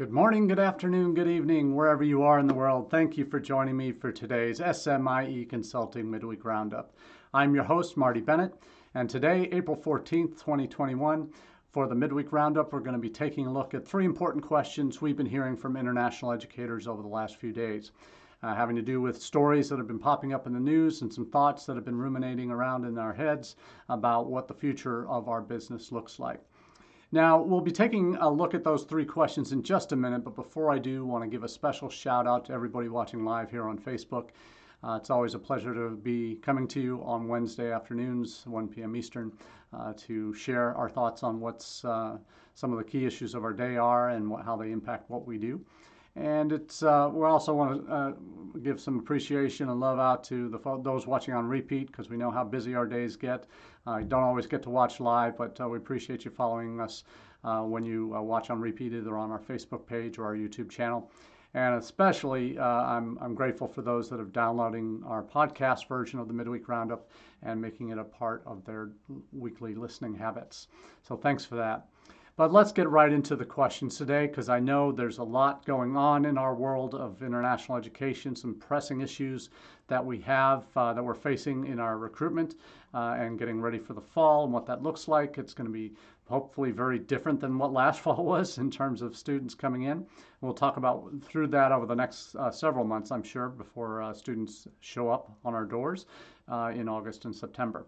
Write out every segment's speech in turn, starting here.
Good morning, good afternoon, good evening, wherever you are in the world. Thank you for joining me for today's SMIE Consulting Midweek Roundup. I'm your host, Marty Bennett, and today, April 14th, 2021, for the Midweek Roundup, we're going to be taking a look at three important questions we've been hearing from international educators over the last few days. Uh, having to do with stories that have been popping up in the news and some thoughts that have been ruminating around in our heads about what the future of our business looks like. Now, we'll be taking a look at those three questions in just a minute, but before I do, want to give a special shout out to everybody watching live here on Facebook. Uh, it's always a pleasure to be coming to you on Wednesday afternoons, 1 p.m. Eastern, uh, to share our thoughts on what's uh, some of the key issues of our day are and what, how they impact what we do. And it's uh, we also want to uh, give some appreciation and love out to the those watching on repeat because we know how busy our days get. Uh, don't always get to watch live, but uh, we appreciate you following us uh, when you uh, watch on repeat either on our Facebook page or our YouTube channel. And especially, I'm, I'm grateful for those that are downloading our podcast version of the Midweek Roundup and making it a part of their weekly listening habits. So thanks for that. But let's get right into the questions today because I know there's a lot going on in our world of international education, some pressing issues that we have uh, that we're facing in our recruitment uh, and getting ready for the fall and what that looks like. It's going to be hopefully very different than what last fall was in terms of students coming in. We'll talk about through that over the next uh, several months, I'm sure, before uh, students show up on our doors uh, in August and September.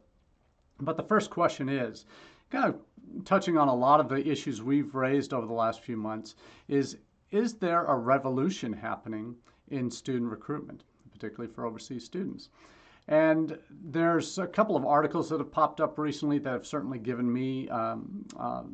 But the first question is, kind of touching on a lot of the issues we've raised over the last few months is is there a revolution happening in student recruitment, particularly for overseas students? And there's a couple of articles that have popped up recently that have certainly given me um, uh,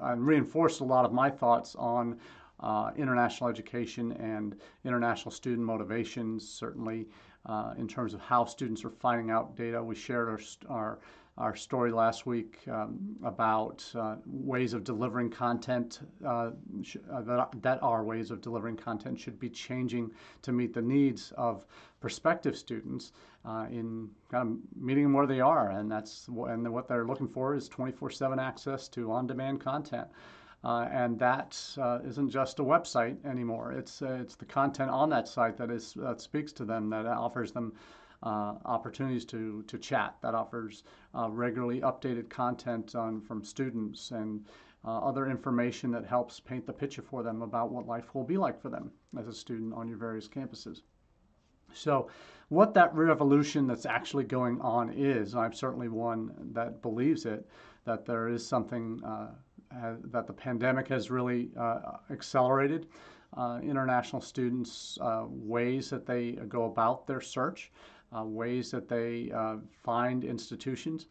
and reinforced a lot of my thoughts on uh, international education and international student motivations, certainly uh, in terms of how students are finding out data. We shared our, our our story last week um, about uh, ways of delivering content uh, sh- uh, that, that are ways of delivering content should be changing to meet the needs of prospective students uh, in kind of meeting them where they are and that's and what they're looking for is 24/7 access to on-demand content. Uh, and that uh, not just a website anymore. It's uh, it's the content on that site that is that speaks to them, that offers them opportunities to, to chat that offers uh, regularly updated content on, from students and uh, other information that helps paint the picture for them about what life will be like for them as a student on your various campuses. So, what that revolution that's actually going on is, I'm certainly one that believes it, that there is something uh, that the pandemic has really uh, accelerated uh, international students' uh, ways that they go about their search uh, ways that they uh, find institutions.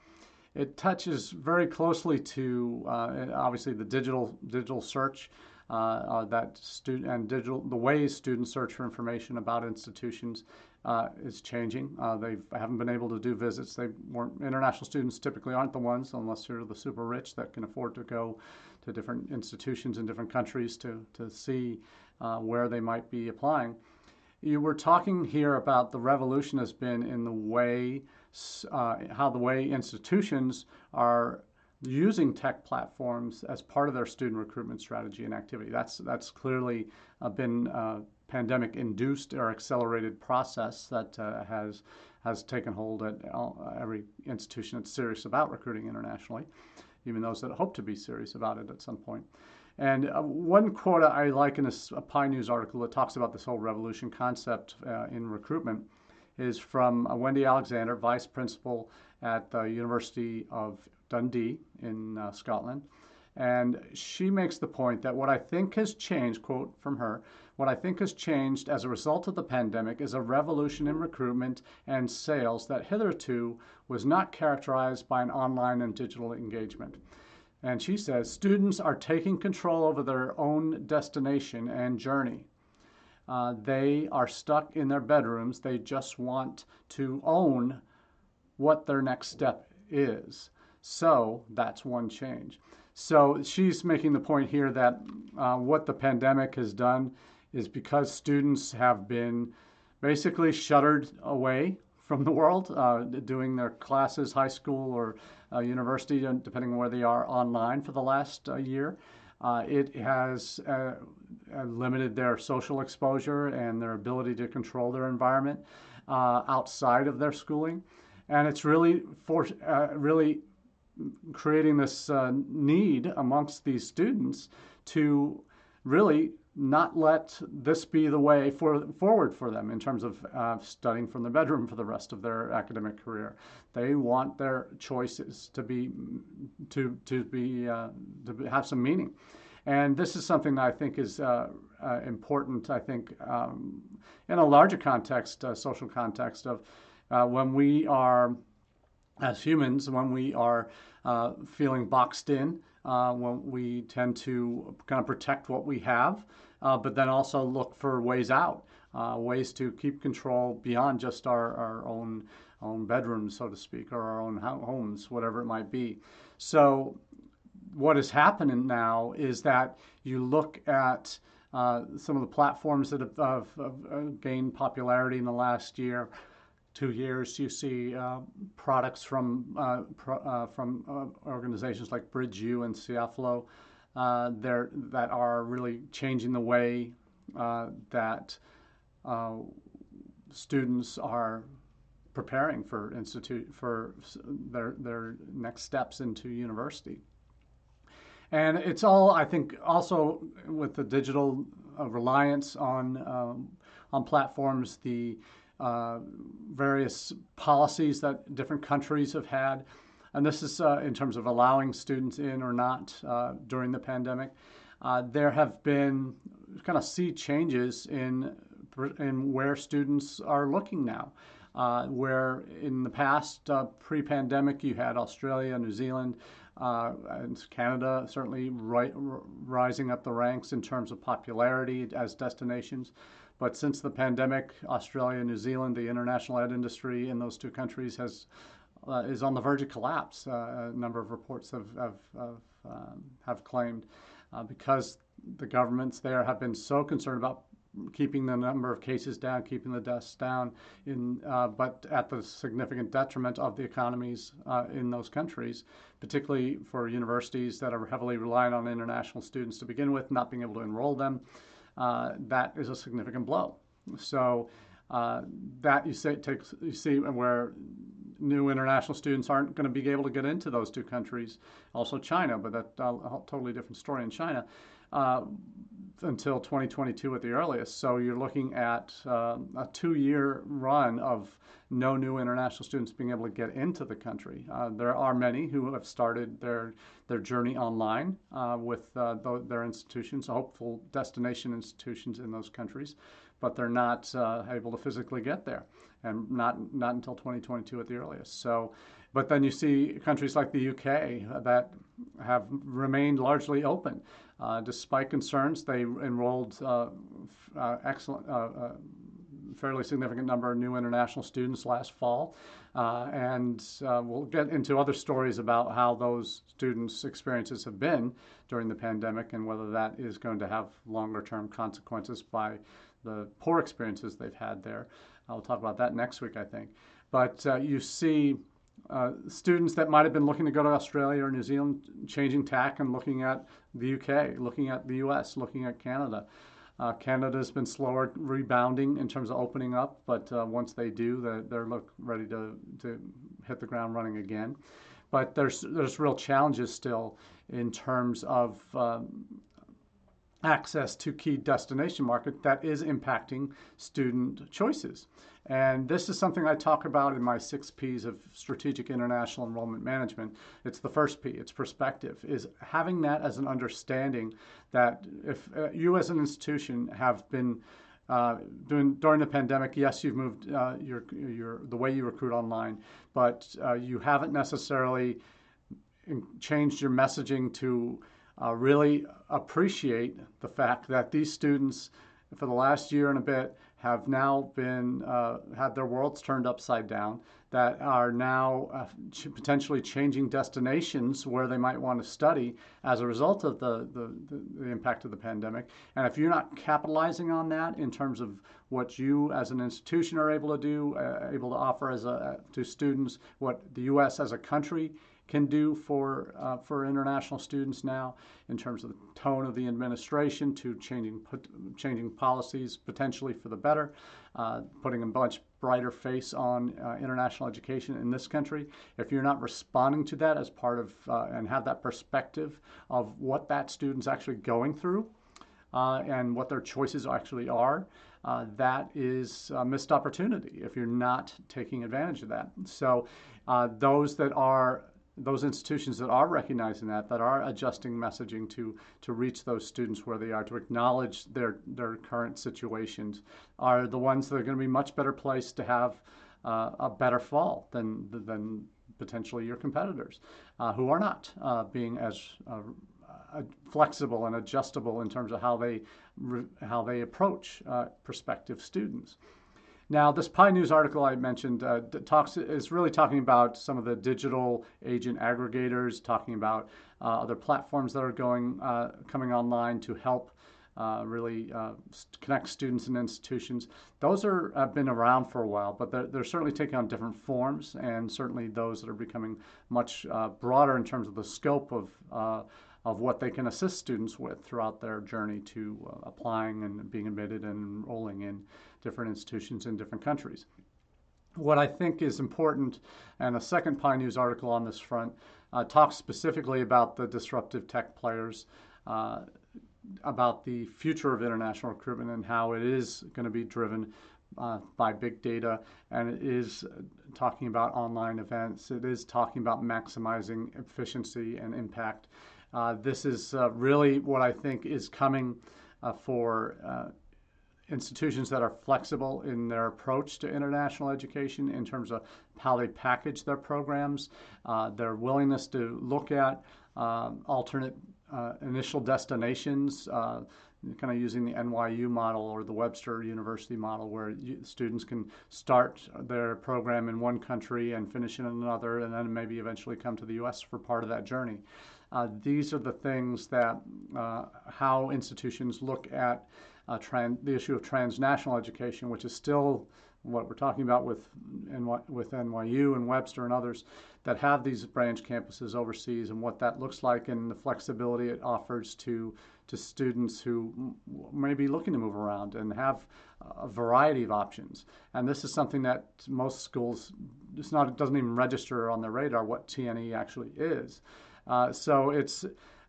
It touches very closely to uh, obviously the digital digital search uh, uh, that student and digital the ways students search for information about institutions uh, is changing. they haven't been able to do visits. They weren't international students typically aren't the ones unless you're the super rich that can afford to go to different institutions in different countries to to see where they might be applying you were talking here about the revolution has been in the way uh, how the way institutions are using tech platforms as part of their student recruitment strategy and activity. That's that's clearly uh, been pandemic induced or accelerated process that uh, has has taken hold at every institution that's serious about recruiting internationally, even those that hope to be serious about it at some point. And uh, one quote I like in a, a PIE News article that talks about this whole revolution concept uh, in recruitment is from uh, Wendy Alexander, vice principal at the University of Dundee in uh, Scotland. And she makes the point that what I think has changed, quote from her, what I think has changed as a result of the pandemic is a revolution in recruitment and sales that hitherto was not characterized by an online and digital engagement. And she says students are taking control over their own destination and journey. Uh, they are stuck in their bedrooms. They just want to own what their next step is. So that's one change. So she's making the point here that uh, what the pandemic has done is because students have been basically shuttered away from the world, uh, doing their classes, high school or uh, university, depending on where they are, online for the last uh, year. Uh, it has uh, uh, limited their social exposure and their ability to control their environment uh, outside of their schooling, and it's really for uh, really creating this uh, need amongst these students to really not let this be the way for, forward for them in terms of uh, studying from the bedroom for the rest of their academic career. They want their choices to be to to be uh, to have some meaning, and this is something that I think is uh, uh important. I think um, in a larger context, uh, social context of uh, when we are as humans, when we are feeling boxed in, when we tend to kind of protect what we have uh, but then also look for ways out, uh, ways to keep control beyond just our, our own own bedrooms, so to speak, or our own homes, whatever it might be. So, what is happening now is that you look at uh, some of the platforms that have, have, have, gained popularity in the last year, two years. You see uh, products from uh, pro, uh, from uh, organizations like BridgeU and Cialfo uh, there that are really changing the way uh, that uh, students are preparing for institute for their their next steps into university. And it's all I think also with the digital uh, reliance on um, on platforms, the uh, various policies that different countries have had and this is uh, in terms of allowing students in or not uh, during the pandemic. Uh, there have been kind of see changes in in where students are looking now. Uh, where in the past, uh, pre-pandemic, you had Australia, New Zealand, uh, and Canada certainly ri- rising up the ranks in terms of popularity as destinations. But since the pandemic, Australia, New Zealand, the international ed industry in those two countries has uh, is on the verge of collapse. Uh, a number of reports have have have, um, have claimed uh, because the governments there have been so concerned about keeping the number of cases down, keeping the deaths down, in uh, but at the significant detriment of the economies uh, in those countries, particularly for universities that are heavily reliant on international students to begin with, not being able to enroll them. Uh, that is a significant blow. So. that you say takes you see where new international students aren't going to be able to get into those two countries. Also, China, but that's a totally different story in China. Uh, until 2022 at the earliest. So you're looking at uh, a two-year run of no new international students being able to get into the country. Uh, there are many who have started their their journey online uh, with uh, their institutions, hopeful destination institutions in those countries but they're not uh, able to physically get there, and not not until 2022 at the earliest. So, but then you see countries like the UK that have remained largely open, uh, despite concerns. They enrolled uh, uh excellent. Uh, uh, fairly significant number of new international students last fall. Uh, and we'll get into other stories about how those students' experiences have been during the pandemic and whether that is going to have longer term consequences by the poor experiences they've had there. I'll talk about that next week, I think. But uh, you see uh, students that might have been looking to go to Australia or New Zealand changing tack and looking at the UK, looking at the US, looking at Canada. Uh, Canada's been slower rebounding in terms of opening up, but uh, once they do, they're, they're look ready to, to hit the ground running again. But there's there's real challenges still in terms of um, access to key destination market that is impacting student choices. And this is something I talk about in my six P's of strategic international enrollment management. It's the first P, it's perspective, is having that as an understanding that if uh, you as an institution have been uh, during, during the pandemic, yes, you've moved uh, your, your, the way you recruit online, but uh, you haven't necessarily changed your messaging to uh, really appreciate the fact that these students, for the last year and a bit, have now been uh, had their worlds turned upside down. That are now uh, potentially changing destinations where they might want to study as a result of the, the, the, impact of the pandemic. And if you're not capitalizing on that in terms of what you as an institution are able to do, uh, able to offer as a, to students, what the U.S. as a country can do for uh, for international students now in terms of the tone of the administration to changing changing policies potentially for the better, uh, putting a much brighter face on uh, international education in this country. If you're not responding to that as part of uh, and have that perspective of what that student's actually going through uh, and what their choices actually are, uh, that is a missed opportunity if you're not taking advantage of that. So uh, those that are those institutions that are recognizing that, that are adjusting messaging to to reach those students where they are, to acknowledge their their current situations, are the ones that are going to be much better placed to have uh, a better fall than than potentially your competitors, uh, who are not uh, being as uh, uh, flexible and adjustable in terms of how they how they approach uh, prospective students. Now, this PIE News article I mentioned uh, talks is really talking about some of the digital agent aggregators, talking about uh, other platforms that are going uh, coming online to help uh, really uh, connect students and institutions. Those are have been around for a while, but they're, they're certainly taking on different forms, and certainly those that are becoming much uh, broader in terms of the scope of of what they can assist students with throughout their journey to uh, applying and being admitted and enrolling in different institutions in different countries. What I think is important, and a second PIE News article on this front uh, talks specifically about the disruptive tech players, uh, about the future of international recruitment and how it is going to be driven uh, by big data, and it is talking about online events. It is talking about maximizing efficiency and impact. Uh, this is uh, really what I think is coming uh, for uh, institutions that are flexible in their approach to international education in terms of how they package their programs, uh, their willingness to look at um, alternate initial destinations kind of using the NYU model or the Webster University model, where students can start their program in one country and finish in another, and then maybe eventually come to the U.S. for part of that journey. Uh, these are the things that uh, how institutions look at uh, the issue of transnational education, which is still what we're talking about with with NYU and Webster and others that have these branch campuses overseas, and what that looks like, and the flexibility it offers to to students who may be looking to move around and have a variety of options. And this is something that most schools it's not it doesn't even register on their radar what TNE actually is. Uh, so it's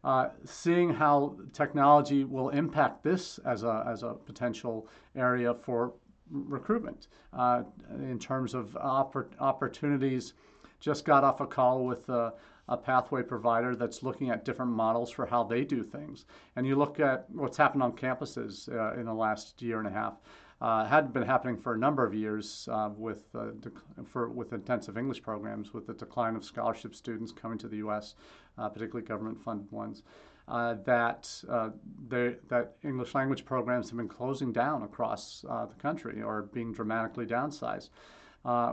uh, seeing how technology will impact this as a, as a potential area for recruitment uh, in terms of oppor- opportunities. Just got off a call with a, a, pathway provider that's looking at different models for how they do things. And you look at what's happened on campuses uh, in the last year and a half uh, had been happening for a number of years uh, with for with intensive English programs, with the decline of scholarship students coming to the U.S., uh, particularly government-funded ones. Uh, that uh, that English language programs have been closing down across the country or being dramatically downsized.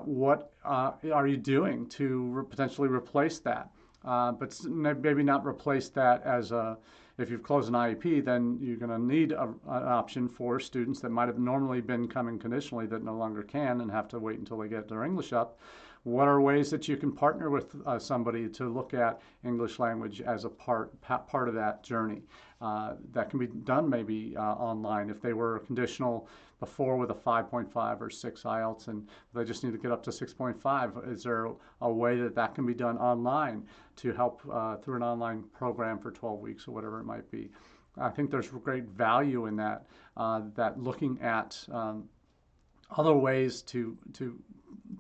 what are you doing to re- potentially replace that? but maybe not replace that as a if you've closed an IEP, then you're going to need a, an option for students that might have normally been coming conditionally that no longer can and have to wait until they get their English up. What are ways that you can partner with uh, somebody to look at English language as a part part of that journey? Uh, that can be done maybe uh, online if they were conditional before with a 5.5 or 6 IELTS and they just need to get up to 6.5. Is there a way that that can be done online to help uh, through an online program for 12 weeks or whatever it might be? I think there's great value in that, uh, that looking at um, other ways to, to,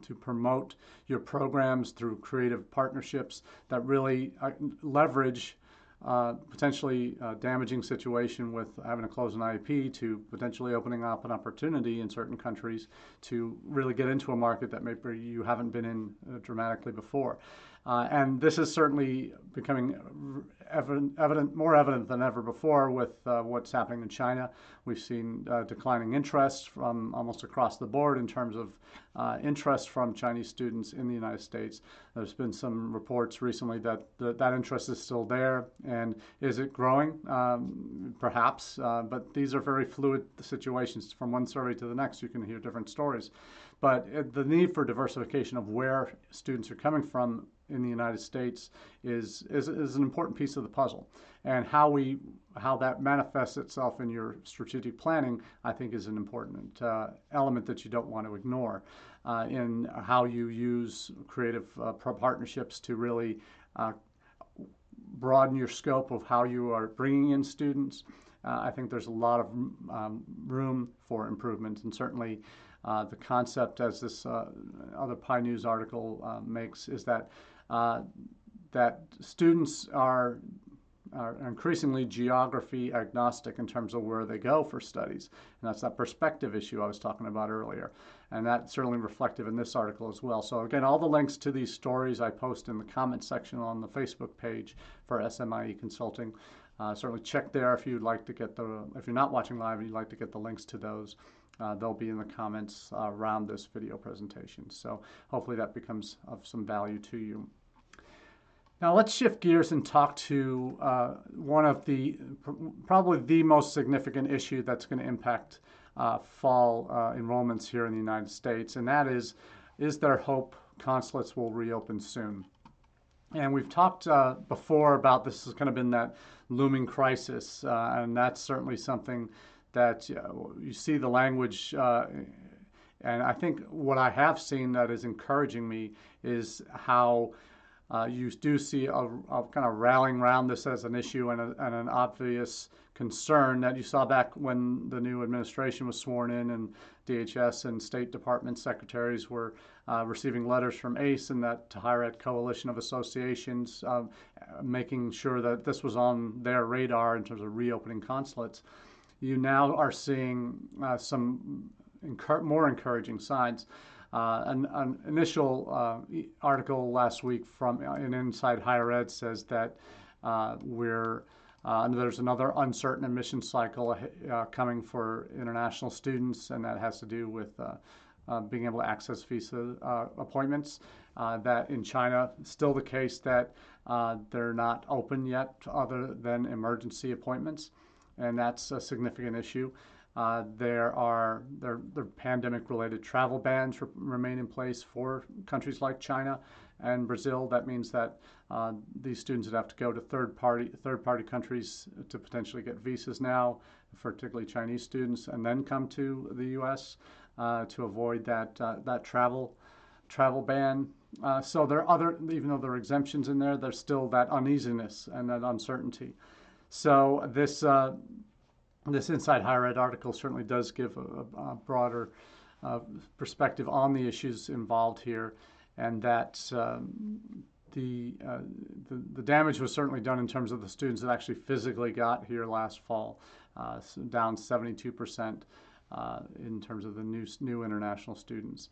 to promote your programs through creative partnerships that really uh, leverage uh, potentially uh, damaging situation with having to close an IEP to potentially opening up an opportunity in certain countries to really get into a market that maybe you haven't been in uh, dramatically before. Uh, and this is certainly becoming evident, evident, more evident than ever before with uh, what's happening in China. We've seen uh, declining interest from almost across the board in terms of uh, interest from Chinese students in the United States. There's been some reports recently that the, that interest is still there. And is it growing? Um, perhaps. Uh, but these are very fluid situations. From one survey to the next, you can hear different stories. But the need for diversification of where students are coming from in the United States is, is, is an important piece of the puzzle. And how we how that manifests itself in your strategic planning, I think, is an important uh, element that you don't want to ignore uh, in how you use creative uh, partnerships to really uh, broaden your scope of how you are bringing in students. Uh, I think there's a lot of um, room for improvement, and certainly uh, the concept, as this other PIE News article makes, is that that students are are increasingly geography agnostic in terms of where they go for studies. And that's that perspective issue I was talking about earlier. And that's certainly reflective in this article as well. So, again, all the links to these stories I post in the comment section on the Facebook page for SMIE Consulting. Uh, certainly check there if you'd like to get the, if you're not watching live and you'd like to get the links to those. Uh, they'll be in the comments uh, around this video presentation. So hopefully that becomes of some value to you. Now let's shift gears and talk to uh, one of the, probably the most significant issue that's going to impact uh, fall uh, enrollments here in the United States, and that is, is there hope consulates will reopen soon? And we've talked uh, before about this has kind of been that looming crisis, uh, and that's certainly something that you see the language. Uh, and I think what I have seen that is encouraging me is how uh, you do see a, a, kind of rallying around this as an issue and, a, and, an obvious concern that you saw back when the new administration was sworn in and DHS and State Department secretaries were uh, receiving letters from ACE and that higher ed coalition of associations, uh, making sure that this was on their radar in terms of reopening consulates. You now are seeing uh, some more encouraging signs. Uh, an, an, initial uh, article last week from uh, Inside Higher Ed says that uh, we're uh, there's another uncertain admission cycle coming for international students, and that has to do with being able to access visa appointments. that in China, still the case that they're not open yet, other than emergency appointments, and that's a significant issue. Uh, there are there, there pandemic-related travel bans re- remain in place for countries like China and Brazil. That means that uh, these students would have to go to third-party third-party countries to potentially get visas now, particularly Chinese students, and then come to the U.S. Uh, to avoid that uh, that travel travel ban. Uh, so there are other, even though there are exemptions in there, there's still that uneasiness and that uncertainty. So this uh, this Inside Higher Ed article certainly does give a, a broader uh, perspective on the issues involved here, and that um, the, uh, the, the damage was certainly done in terms of the students that actually physically got here last fall, uh, down 72% uh, in terms of the new new international students.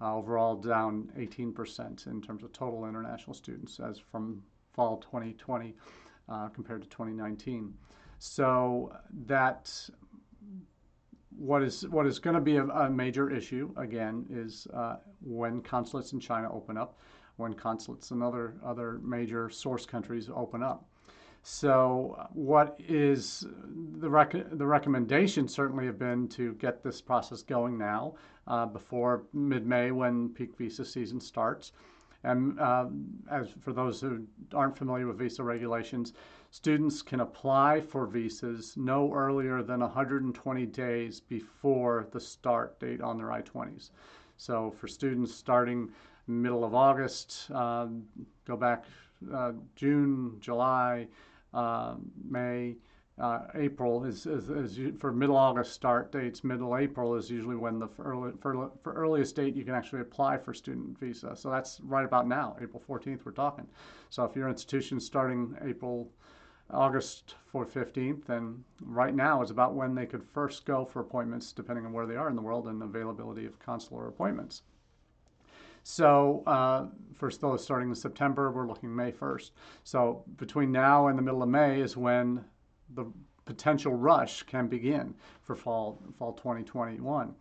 Uh, overall, down 18% in terms of total international students as from fall 2020 uh, compared to 2019. So that what is what is going to be a, a, major issue again is uh, when consulates in China open up, when consulates in other other major source countries open up. So what is the rec- the recommendation certainly have been to get this process going now uh, before mid-May when peak visa season starts. And uh, as for those who aren't familiar with visa regulations, students can apply for visas no earlier than 120 days before the start date on their I-20s. So for students starting middle of August, uh, go back uh, June, July, uh, May, uh, April is, is, is, for middle August start dates. Middle April is usually when the early, for, for earliest date you can actually apply for student visa. So that's right about now, April 14th. We're talking. So if your institution starting April, August 4th, 15th, then right now is about when they could first go for appointments, depending on where they are in the world and availability of consular appointments. So uh, for those starting in September, we're looking May 1st. So between now and the middle of May is when the potential rush can begin for fall fall 2021.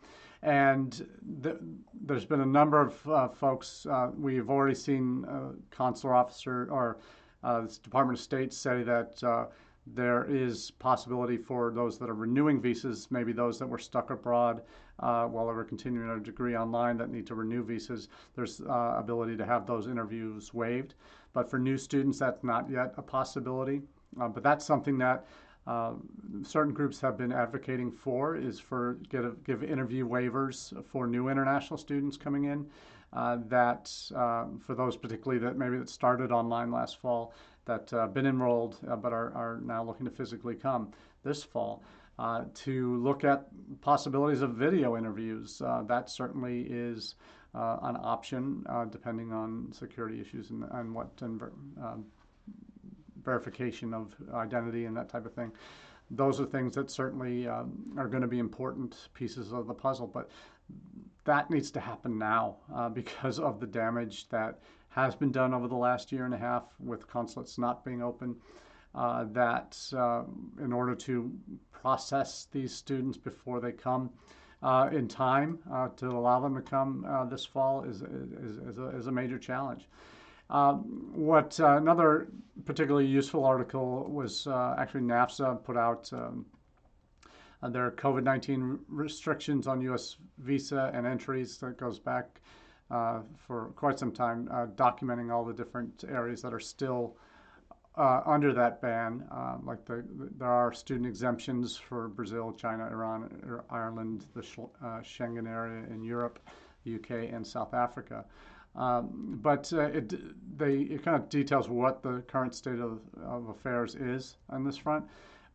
And the, there's been a number of uh, folks. Uh, we've already seen uh, consular officer or uh, Department of State say that uh, there is possibility for those that are renewing visas, maybe those that were stuck abroad uh, while they were continuing their degree online that need to renew visas. There's uh, ability to have those interviews waived. But for new students, that's not yet a possibility. Uh, but that's something that uh, certain groups have been advocating for is for a, give interview waivers for new international students coming in. Uh, that uh, for those particularly that maybe that started online last fall that uh, been enrolled uh, but are, are now looking to physically come this fall uh, to look at possibilities of video interviews. that certainly is an option depending on security issues and, and what Denver, verification of identity and that type of thing. Those are things that certainly um, are going to be important pieces of the puzzle, but that needs to happen now uh, because of the damage that has been done over the last year and a half with consulates not being open. Uh, that uh, in order to process these students before they come uh, in time uh, to allow them to come uh, this fall is, is, is, a, is a major challenge. Um, what uh, another particularly useful article was uh, actually NAFSA put out um, uh, their COVID 19 restrictions on U.S. visa and entries that goes back uh, for quite some time, uh, documenting all the different areas that are still. Uh, under that ban, like the, there are student exemptions for Brazil, China, Iran, Ireland, the Schengen area in Europe, UK, and South Africa. Um, but uh, it, they, it kind of details what the current state of, of affairs is on this front.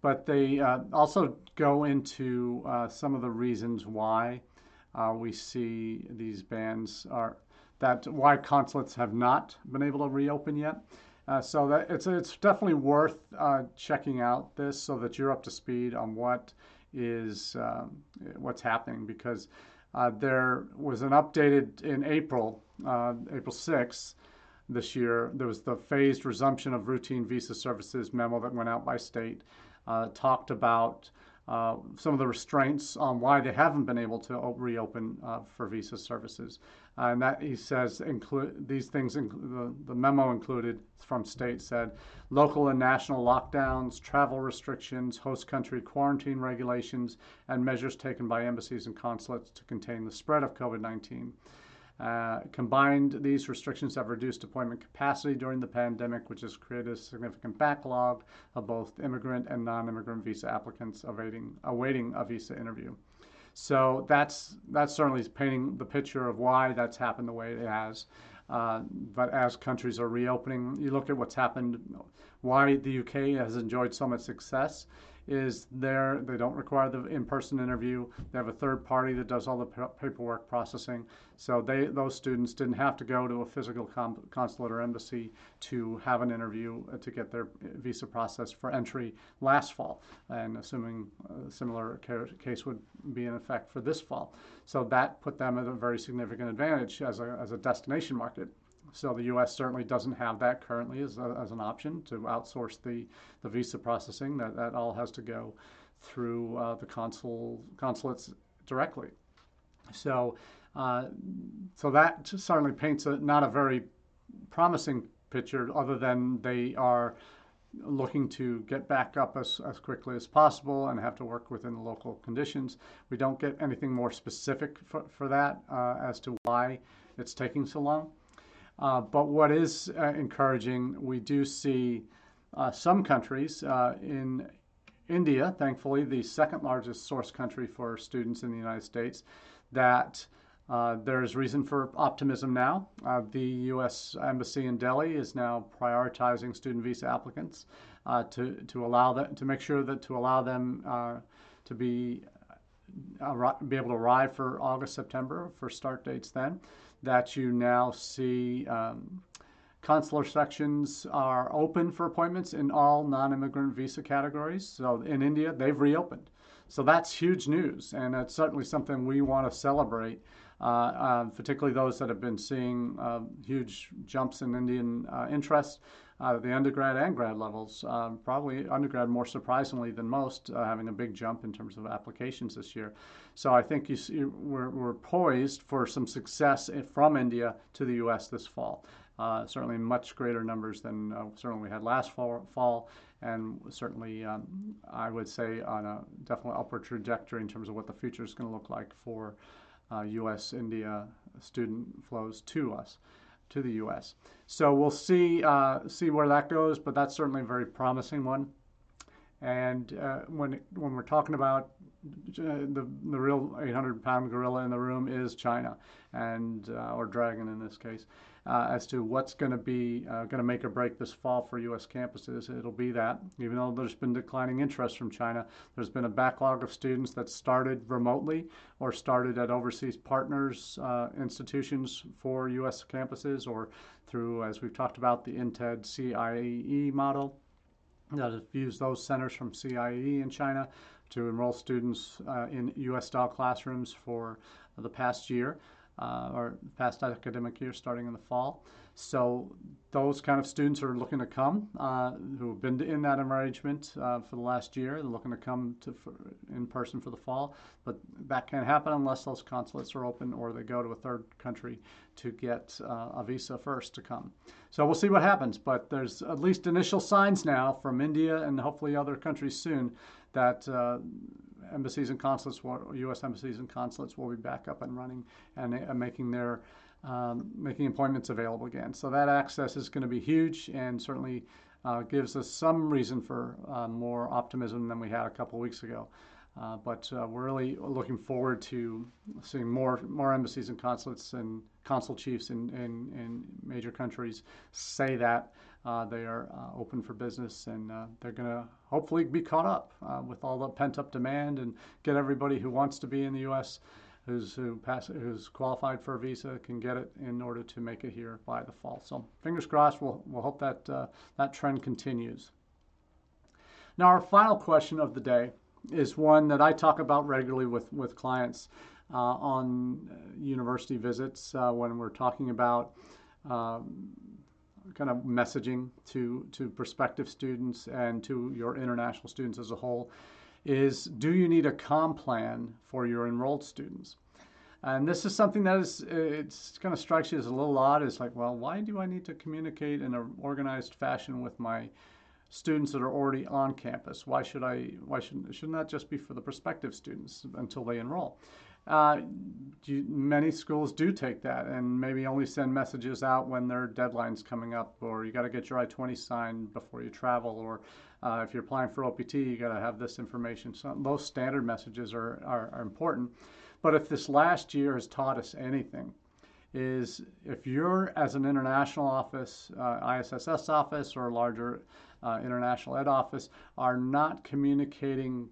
But they uh, also go into uh, some of the reasons why uh, we see these bans are that why consulates have not been able to reopen yet. Uh, so that it's it's definitely worth uh, checking out this so that you're up to speed on what is um, what's happening because uh, there was an updated in April, uh, April 6th this year. There was the phased resumption of routine visa services memo that went out by state, uh, talked about uh, some of the restraints on why they haven't been able to reopen uh, for visa services. Uh, and that he says include these things. the, the memo included from state said local and national lockdowns, travel restrictions, host country quarantine regulations, and measures taken by embassies and consulates to contain the spread of COVID-19. Uh, combined, these restrictions have reduced appointment capacity during the pandemic, which has created a significant backlog of both immigrant and non-immigrant visa applicants awaiting, awaiting a visa interview. So that's that's certainly painting the picture of why that's happened the way it has. Uh, but as countries are reopening, you look at what's happened, why the UK has enjoyed so much success is there. They don't require the in-person interview. They have a third party that does all the paperwork processing. So they those students didn't have to go to a physical consulate or embassy to have an interview uh, to get their visa processed for entry last fall. And assuming a similar case would be in effect for this fall. So that put them at a very significant advantage as a, as a destination market. So the U.S. certainly doesn't have that currently as, a, as an option to outsource the, the visa processing. That, that all has to go through uh, the consul consulates directly. So, uh, so that certainly paints a, not a very promising picture, other than they are looking to get back up as, as quickly as possible and have to work within the local conditions. We don't get anything more specific for, for that uh, as to why it's taking so long. Uh, but what is uh, encouraging, we do see uh, some countries uh, in India, thankfully, the second largest source country for students in the United States, that uh, there's reason for optimism now. Uh, the U.S. Embassy in Delhi is now prioritizing student visa applicants to, to allow that to make sure that to allow them to be be able to arrive for August, September for start dates then that you now see um, consular sections are open for appointments in all non-immigrant visa categories. So in India, they've reopened. So that's huge news, and it's certainly something we want to celebrate, particularly those that have been seeing uh, huge jumps in Indian uh, interest uh, the undergrad and grad levels. Probably undergrad more surprisingly than most, uh, having a big jump in terms of applications this year. So I think you see, we're, we're poised for some success from India to the U.S. this fall. uh, certainly much greater numbers than uh, certainly we had last fall, fall and certainly um, I would say on a definitely upward trajectory in terms of what the future is going to look like for U.S. Uh, India student flows to us to the U.S. So we'll see uh, see where that goes, but that's certainly a very promising one. And uh, when when we're talking about the the real 800 pound gorilla in the room is China, and uh, or dragon in this case, as to what's going to be uh, going to make or break this fall for U.S. campuses. It'll be that, even though there's been declining interest from China, there's been a backlog of students that started remotely or started at overseas partners institutions for U.S. campuses or through, as we've talked about, the INTED CIE model that used those centers from CIE in China to enroll students uh, in U.S. style classrooms for the past year uh, or past academic year starting in the fall. So those kind of students are looking to come uh, who've been in that arrangement uh, for the last year. They're looking to come to in person for the fall, but that can't happen unless those consulates are open or they go to a third country to get uh, a visa first to come. So we'll see what happens, but there's at least initial signs now from India and hopefully other countries soon that uh, embassies and consulates, U.S. embassies and consulates will be back up and running and uh, making their um, making appointments available again. So that access is going to be huge and certainly uh, gives us some reason for uh, more optimism than we had a couple weeks ago. Uh, but uh, we're really looking forward to seeing more more embassies and consulates and consul chiefs in, in, in major countries say that uh, they are uh, open for business and they're going to hopefully be caught up with all the pent up demand and get everybody who wants to be in the U.S who's who pass, who's qualified for a visa can get it in order to make it here by the fall. So fingers crossed. We'll we'll hope that uh, that trend continues. Now our final question of the day is one that I talk about regularly with with clients uh, on uh, university visits uh, when we're talking about. Um, kind of messaging to to prospective students and to your international students as a whole is do you need a com plan for your enrolled students? And this is something that is, it's kind of strikes you as a little odd. It's like, well, why do I need to communicate in an organized fashion with my students that are already on campus? Why should I, why shouldn't, shouldn't that just be for the prospective students until they enroll? Uh, you, many schools do take that and maybe only send messages out when their deadline's coming up, or you got to get your I-20 signed before you travel, or uh, if you're applying for OPT, you got to have this information. So those standard messages are, are, are important. But if this last year has taught us anything, is if you're as an international office, uh, ISSS office, or larger uh, international ed office, are not communicating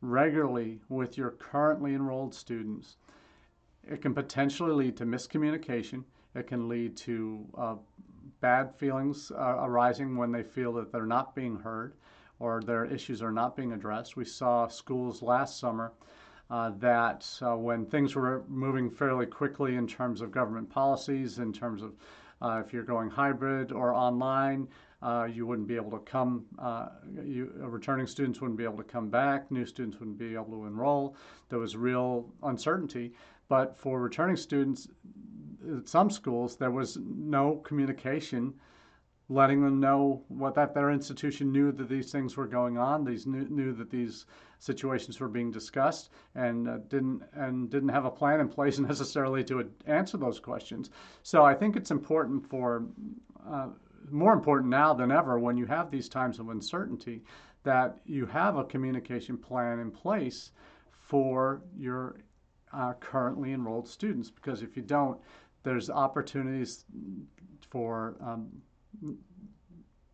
regularly with your currently enrolled students, it can potentially lead to miscommunication. It can lead to uh, bad feelings uh, arising when they feel that they're not being heard or their issues are not being addressed. We saw schools last summer uh, that uh, when things were moving fairly quickly in terms of government policies, in terms of uh, if you're going hybrid or online, uh, you wouldn't be able to come, uh, you, returning students wouldn't be able to come back, new students wouldn't be able to enroll. There was real uncertainty. But for returning students, at some schools, there was no communication letting them know what that their institution knew that these things were going on. These knew, knew that these situations were being discussed, and uh, didn't and didn't have a plan in place necessarily to answer those questions. So I think it's important for uh, more important now than ever when you have these times of uncertainty that you have a communication plan in place for your uh, currently enrolled students because if you don't, there's opportunities for um,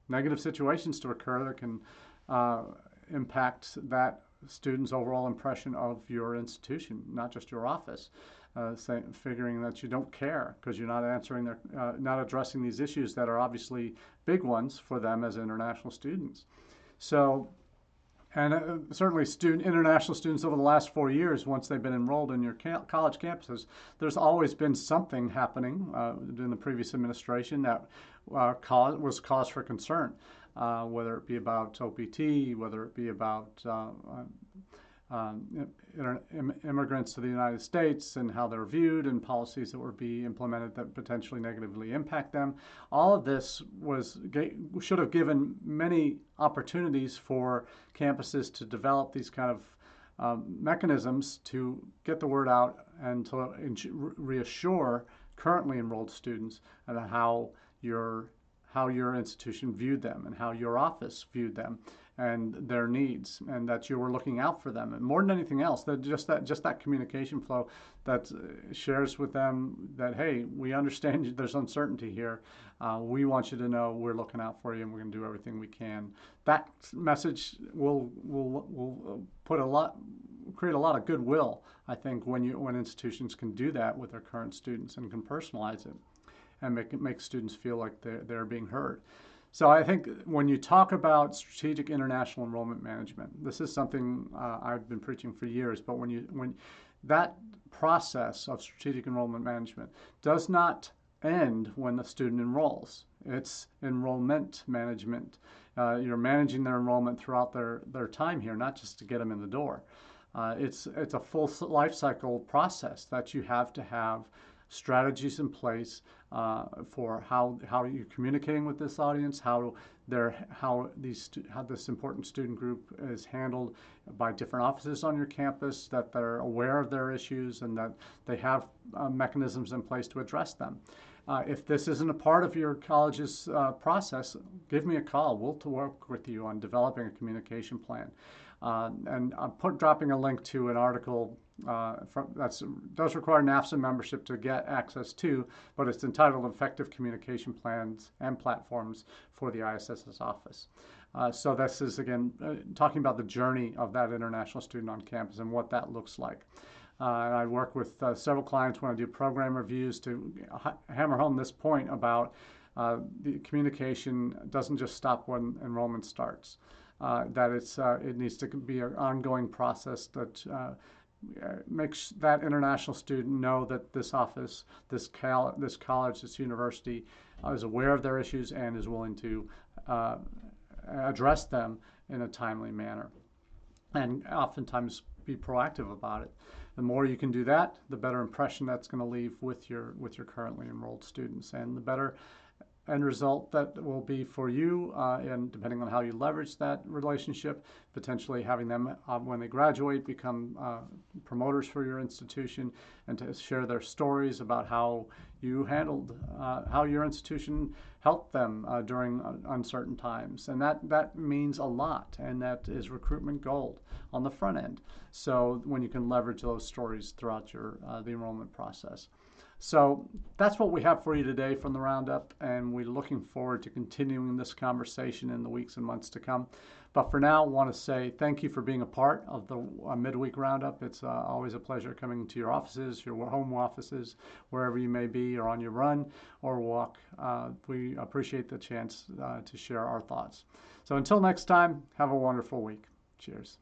negative situations to occur that can uh, impact that student's overall impression of your institution, not just your office. Uh, figuring that you don't care because you're not answering their, uh, not addressing these issues that are obviously big ones for them as international students. So, and uh, certainly student, international students over the last four years, once they've been enrolled in your college campuses, there's always been something happening uh, in the previous administration that uh, cause, was cause for concern, uh, whether it be about OPT, whether it be about um, Im immigrants to the United States and how they're viewed and policies that would be implemented that potentially negatively impact them. All of this was should have given many opportunities for campuses to develop these kind of um, mechanisms to get the word out and to reassure currently enrolled students about how your how your institution viewed them and how your office viewed them and their needs and that you were looking out for them. And more than anything else that just that just that communication flow that uh, shares with them that hey we understand there's uncertainty here. Uh, we want you to know we're looking out for you and we're going to do everything we can. That message will will will put a lot create a lot of goodwill i think when you when institutions can do that with their current students and can personalize it and make make students feel like they're, they're being heard so I think when you talk about strategic international enrollment management, this is something uh, I've been preaching for years. But when you when that process of strategic enrollment management does not end when the student enrolls. It's enrollment management. Uh, you're managing their enrollment throughout their, their time here, not just to get them in the door. Uh, it's, it's a full life cycle process that you have to have strategies in place uh, for how how you're communicating with this audience, how they're how these how this important student group is handled by different offices on your campus, that they're aware of their issues and that they have uh, mechanisms in place to address them. Uh, if this isn't a part of your college's uh, process, give me a call. We'll work with you on developing a communication plan. Uh, and I'm put, dropping a link to an article uh, that does require NAFSA membership to get access to, but it's entitled Effective Communication Plans and Platforms for the ISS's Office. Uh, so this is, again, uh, talking about the journey of that international student on campus and what that looks like. Uh, and I work with uh, several clients when I do program reviews to hammer home this point about the communication doesn't just stop when enrollment starts uh, that it's uh, it needs to be an ongoing process that uh, makes that international student know that this office, this cal- this college, this university is aware of their issues and is willing to uh, address them in a timely manner, and oftentimes be proactive about it. The more you can do that, the better impression that's going to leave with your with your currently enrolled students, and the better end result that will be for you, uh, and depending on how you leverage that relationship, potentially having them uh, when they graduate become uh, promoters for your institution and to share their stories about how you handled, uh, how your institution helped them uh, during uncertain times. And that, that means a lot, and that is recruitment gold on the front end. So when you can leverage those stories throughout your the enrollment process. So that's what we have for you today from the Roundup, and we're looking forward to continuing this conversation in the weeks and months to come. But for now, I want to say thank you for being a part of the uh, midweek Roundup. It's uh, always a pleasure coming to your offices, your home offices, wherever you may be, or on your run or walk. Uh, we appreciate the chance uh, to share our thoughts. So until next time, have a wonderful week. Cheers.